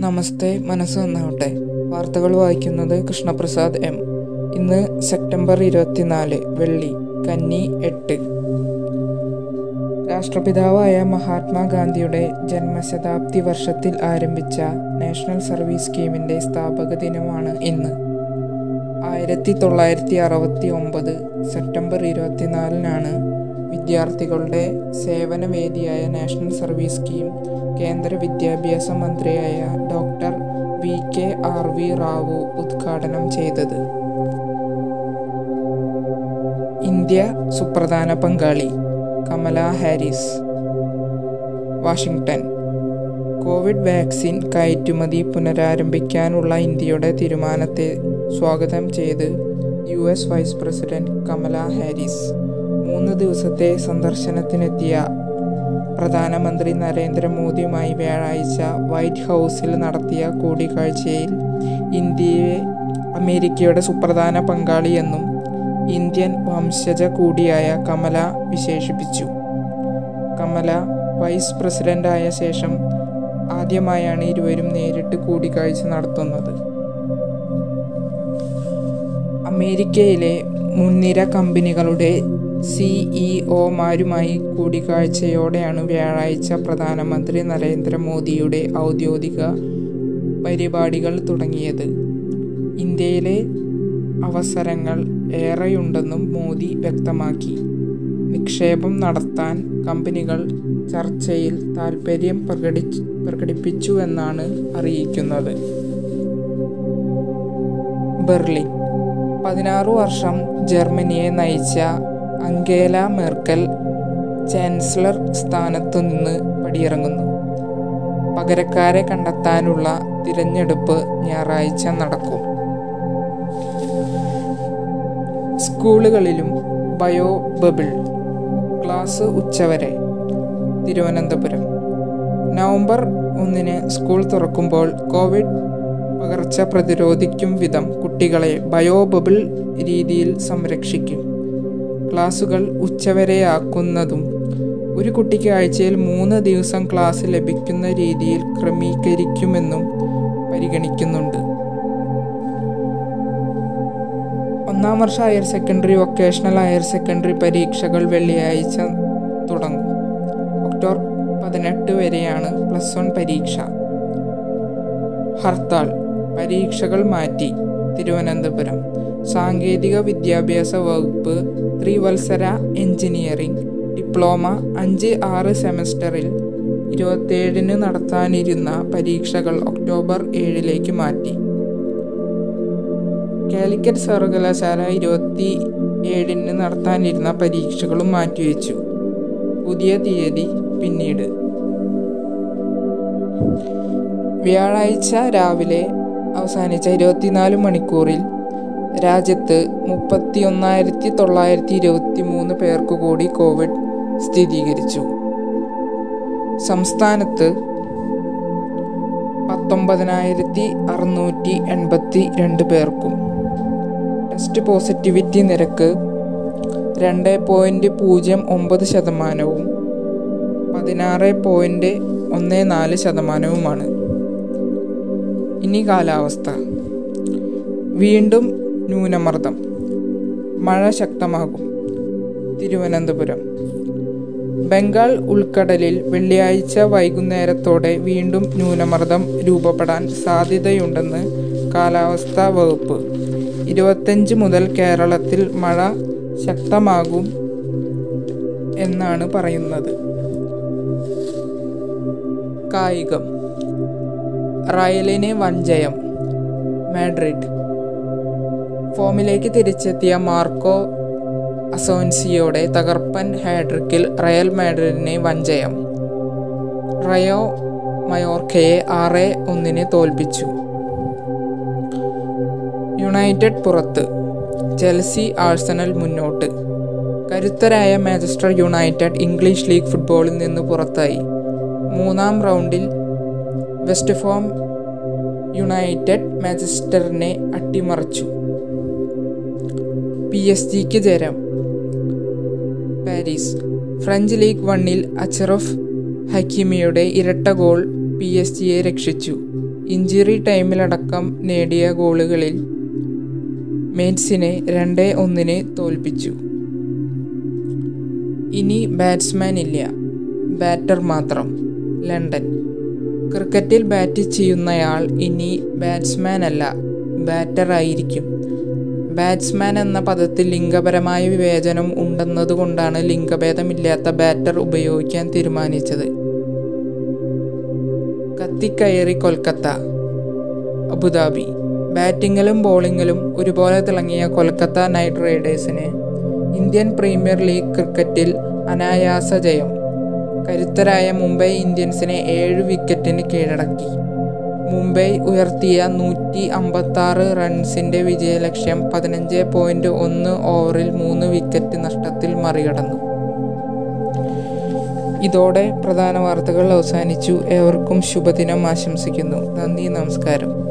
നമസ്തേ മനസ്സ് നന്നാവട്ടെ. വാർത്തകൾ വായിക്കുന്നത് കൃഷ്ണപ്രസാദ് എം. ഇന്ന് സെപ്റ്റംബർ ഇരുപത്തിനാല് വെള്ളി കന്നി എട്ട്. രാഷ്ട്രപിതാവായ മഹാത്മാഗാന്ധിയുടെ ജന്മശതാബ്ദി വർഷത്തിൽ ആരംഭിച്ച നാഷണൽ സർവീസ് സ്കീമിന്റെ സ്ഥാപക ദിനമാണ് ഇന്ന്. ആയിരത്തി തൊള്ളായിരത്തി അറുപത്തി ഒമ്പത് സെപ്റ്റംബർ ഇരുപത്തിനാലിനാണ് വിദ്യാർത്ഥികളുടെ സേവനവേദിയായ നാഷണൽ സർവീസ് സ്കീം കേന്ദ്ര വിദ്യാഭ്യാസ മന്ത്രിയായ doctor V K R V Rao ഉദ്ഘാടനം ചെയ്തത്. ഇന്ത്യ സുപ്രധാന പങ്കാളി Kamala Harris. Washington. Covid vaccine കയറ്റുമതി പുനരാരംഭിക്കാനുള്ള ഇന്ത്യയുടെ തീരുമാനത്തെ സ്വാഗതം ചെയ്ത് U S vice president Kamala Harris. മൂന്ന് ദിവസത്തെ സന്ദർശനത്തിനെത്തിയ പ്രധാനമന്ത്രി നരേന്ദ്രമോദിയുമായി വ്യാഴാഴ്ച വൈറ്റ് ഹൗസിൽ നടത്തിയ കൂടിക്കാഴ്ചയിൽ ഇന്ത്യയെ അമേരിക്കയുടെ സുപ്രധാന പങ്കാളിയെന്നും ഇന്ത്യൻ വംശജ കൂടിയായ കമല വിശേഷിപ്പിച്ചു. കമല വൈസ് പ്രസിഡന്റായ ശേഷം ആദ്യമായാണ് ഇരുവരും നേരിട്ട് കൂടിക്കാഴ്ച നടത്തുന്നത്. അമേരിക്കയിലെ മുൻനിര കമ്പനികളുടെ സിഇഒമാരുമായി കൂടിക്കാഴ്ചയോടെയാണ് വ്യാഴാഴ്ച പ്രധാനമന്ത്രി നരേന്ദ്രമോദിയുടെ ഔദ്യോഗിക പരിപാടികൾ തുടങ്ങിയത്. ഇന്ത്യയിലെ അവസരങ്ങൾ ഏറെയുണ്ടെന്നും മോദി വ്യക്തമാക്കി. നിക്ഷേപം നടത്താൻ കമ്പനികൾ ചർച്ചയിൽ താൽപ്പര്യം പ്രകടി പ്രകടിപ്പിച്ചുവെന്നാണ് അറിയിക്കുന്നത്. ബെർലിൻ. പതിനാറു വർഷം ജർമ്മനിയെ നയിച്ച അങ്കേല മെർക്കൽ ചാൻസലർ സ്ഥാനത്തു നിന്ന് പടിയിറങ്ങുന്നു. പകരക്കാരെ കണ്ടെത്താനുള്ള തിരഞ്ഞെടുപ്പ് ഞായറാഴ്ച നടക്കും. സ്കൂളുകളിലും ബയോ ബബിൾ ക്ലാസ് ഉച്ചവരെ തിരുവനന്തപുരം. നവംബർ ഒന്നിന് സ്കൂൾ തുറക്കുമ്പോൾ കോവിഡ് പകർച്ച പ്രതിരോധിക്കും വിധം കുട്ടികളെ ബയോ ബബിൾ രീതിയിൽ സംരക്ഷിക്കും. ക്ലാസുകൾ ഉച്ചവരെയാക്കുന്നതും ഒരു കുട്ടിക്ക് ആഴ്ചയിൽ മൂന്ന് ദിവസം ക്ലാസ് ലഭിക്കുന്ന രീതിയിൽ ക്രമീകരിക്കുമെന്നും പരിഗണിക്കുന്നുണ്ട്. ഒന്നാം വർഷ higher secondary vocational higher secondary പരീക്ഷകൾ വെള്ളിയാഴ്ച തുടങ്ങും. ഒക്ടോബർ പതിനെട്ട് വരെയാണ് പ്ലസ് വൺ പരീക്ഷ. ഹർത്താൽ പരീക്ഷകൾ മാറ്റി തിരുവനന്തപുരം. സാങ്കേതിക വിദ്യാഭ്യാസ വകുപ്പ് ത്രിവത്സര എഞ്ചിനീയറിംഗ് ഡിപ്ലോമ അഞ്ച് ആറ് സെമസ്റ്ററിൽ ഇരുപത്തേഴിന് നടത്താനിരുന്ന പരീക്ഷകൾ ഒക്ടോബർ ഏഴിലേക്ക് മാറ്റി. കാലിക്കറ്റ് സർവകലാശാല ഇരുപത്തി ഏഴിന് നടത്താനിരുന്ന പരീക്ഷകളും മാറ്റിവെച്ചു. പുതിയ തീയതി പിന്നീട്. വ്യാഴാഴ്ച രാവിലെ അവസാനിച്ച ഇരുപത്തിനാല് മണിക്കൂറിൽ രാജ്യത്ത് മുപ്പത്തി ഒന്നായിരത്തി തൊള്ളായിരത്തി ഇരുപത്തി മൂന്ന് പേർക്ക് കൂടി കോവിഡ് സ്ഥിരീകരിച്ചു. സംസ്ഥാനത്ത് പത്തൊമ്പതിനായിരത്തി അറുന്നൂറ്റി എൺപത്തി രണ്ട് പേർക്കും ടെസ്റ്റ് പോസിറ്റിവിറ്റി നിരക്ക് രണ്ട് പോയിന്റ് പൂജ്യം ഒമ്പത് ശതമാനവും പതിനാറ് പോയിന്റ് ഒന്ന് നാല് ശതമാനവുമാണ്. ഇനി കാലാവസ്ഥ. വീണ്ടും ന്യൂനമർദ്ദം. മഴ ശക്തമാകും. തിരുവനന്തപുരം. ബംഗാൾ ഉൾക്കടലിൽ വെള്ളിയാഴ്ച വൈകുന്നേരത്തോടെ വീണ്ടും ന്യൂനമർദ്ദം രൂപപ്പെടാൻ സാധ്യതയുണ്ടെന്ന് കാലാവസ്ഥാ വകുപ്പ്. ഇരുപത്തഞ്ച് മുതൽ കേരളത്തിൽ മഴ ശക്തമാകും എന്നാണ് പറയുന്നത്. കായികം. റയലിന് വഞ്ചയം മാഡ്രിഡ്. ഫോമിലേക്ക് തിരിച്ചെത്തിയ മാർക്കോ അസോൻസിയോടെ തകർപ്പൻ ഹാഡ്രിക്കിൽ റയൽ മാഡ്രിഡിനെ വഞ്ചയം. റയോ മയോർക്കയെ ആറ് ഒന്നിന് തോൽപ്പിച്ചു. യുണൈറ്റഡ് പുറത്ത് ചെൽസി ആഴ്സണൽ മുന്നോട്ട്. കരുത്തരായ മാഞ്ചസ്റ്റർ യുണൈറ്റഡ് ഇംഗ്ലീഷ് ലീഗ് ഫുട്ബോളിൽ നിന്ന് പുറത്തായി. മൂന്നാം റൗണ്ടിൽ വെസ്റ്റ് ഫോം യുണൈറ്റഡ് മാഞ്ചസ്റ്ററിനെ അട്ടിമറിച്ചു. പി എസ് ജിക്ക് ചേരാം പാരീസ്. ഫ്രഞ്ച് ലീഗ് വണ്ണിൽ അച്ചറഫ് ഹക്കീമിയുടെ ഇരട്ട ഗോൾ പി എസ് ജിയെ രക്ഷിച്ചു. ഇഞ്ചുറി ടൈമിലടക്കം നേടിയ ഗോളുകളിൽ മേറ്റ്സിനെ രണ്ട് ഒന്നിന് തോൽപ്പിച്ചു. ഇനി ബാറ്റ്സ്മാൻ ഇല്ല. ബാറ്റർ മാത്രം. ലണ്ടൻ. ക്രിക്കറ്റിൽ ബാറ്റ് ചെയ്യുന്നയാൾ ഇനി ബാറ്റ്സ്മാൻ അല്ല. ബാറ്റർ ആയിരിക്കും. ബാറ്റ്സ്മാൻ എന്ന പദത്തിൽ ലിംഗപരമായ വിവേചനം ഉണ്ടെന്നതുകൊണ്ടാണ് ലിംഗഭേദമില്ലാത്ത ബാറ്റർ ഉപയോഗിക്കാൻ തീരുമാനിച്ചത്. കത്തിക്കയറി കൊൽക്കത്ത അബുദാബി. ബാറ്റിങ്ങിലും ബോളിങ്ങിലും ഒരുപോലെ തിളങ്ങിയ കൊൽക്കത്ത നൈറ്റ് റൈഡേഴ്സിന് ഇന്ത്യൻ പ്രീമിയർ ലീഗ് ക്രിക്കറ്റിൽ അനായാസ ജയം. കരുത്തരായ മുംബൈ ഇന്ത്യൻസിനെ ഏഴ് വിക്കറ്റിന് കീഴടക്കി. മുംബൈ ഉയർത്തിയ നൂറ്റി അമ്പത്താറ് റൺസിന്റെ വിജയലക്ഷ്യം പതിനഞ്ച് പോയിന്റ് ഒന്ന് ഓവറിൽ മൂന്ന് വിക്കറ്റ് നഷ്ടത്തിൽ മറികടന്നു. ഇതോടെ പ്രധാന വാർത്തകൾ അവസാനിച്ചു. ഏവർക്കും ശുഭദിനം ആശംസിക്കുന്നു. നന്ദി നമസ്കാരം.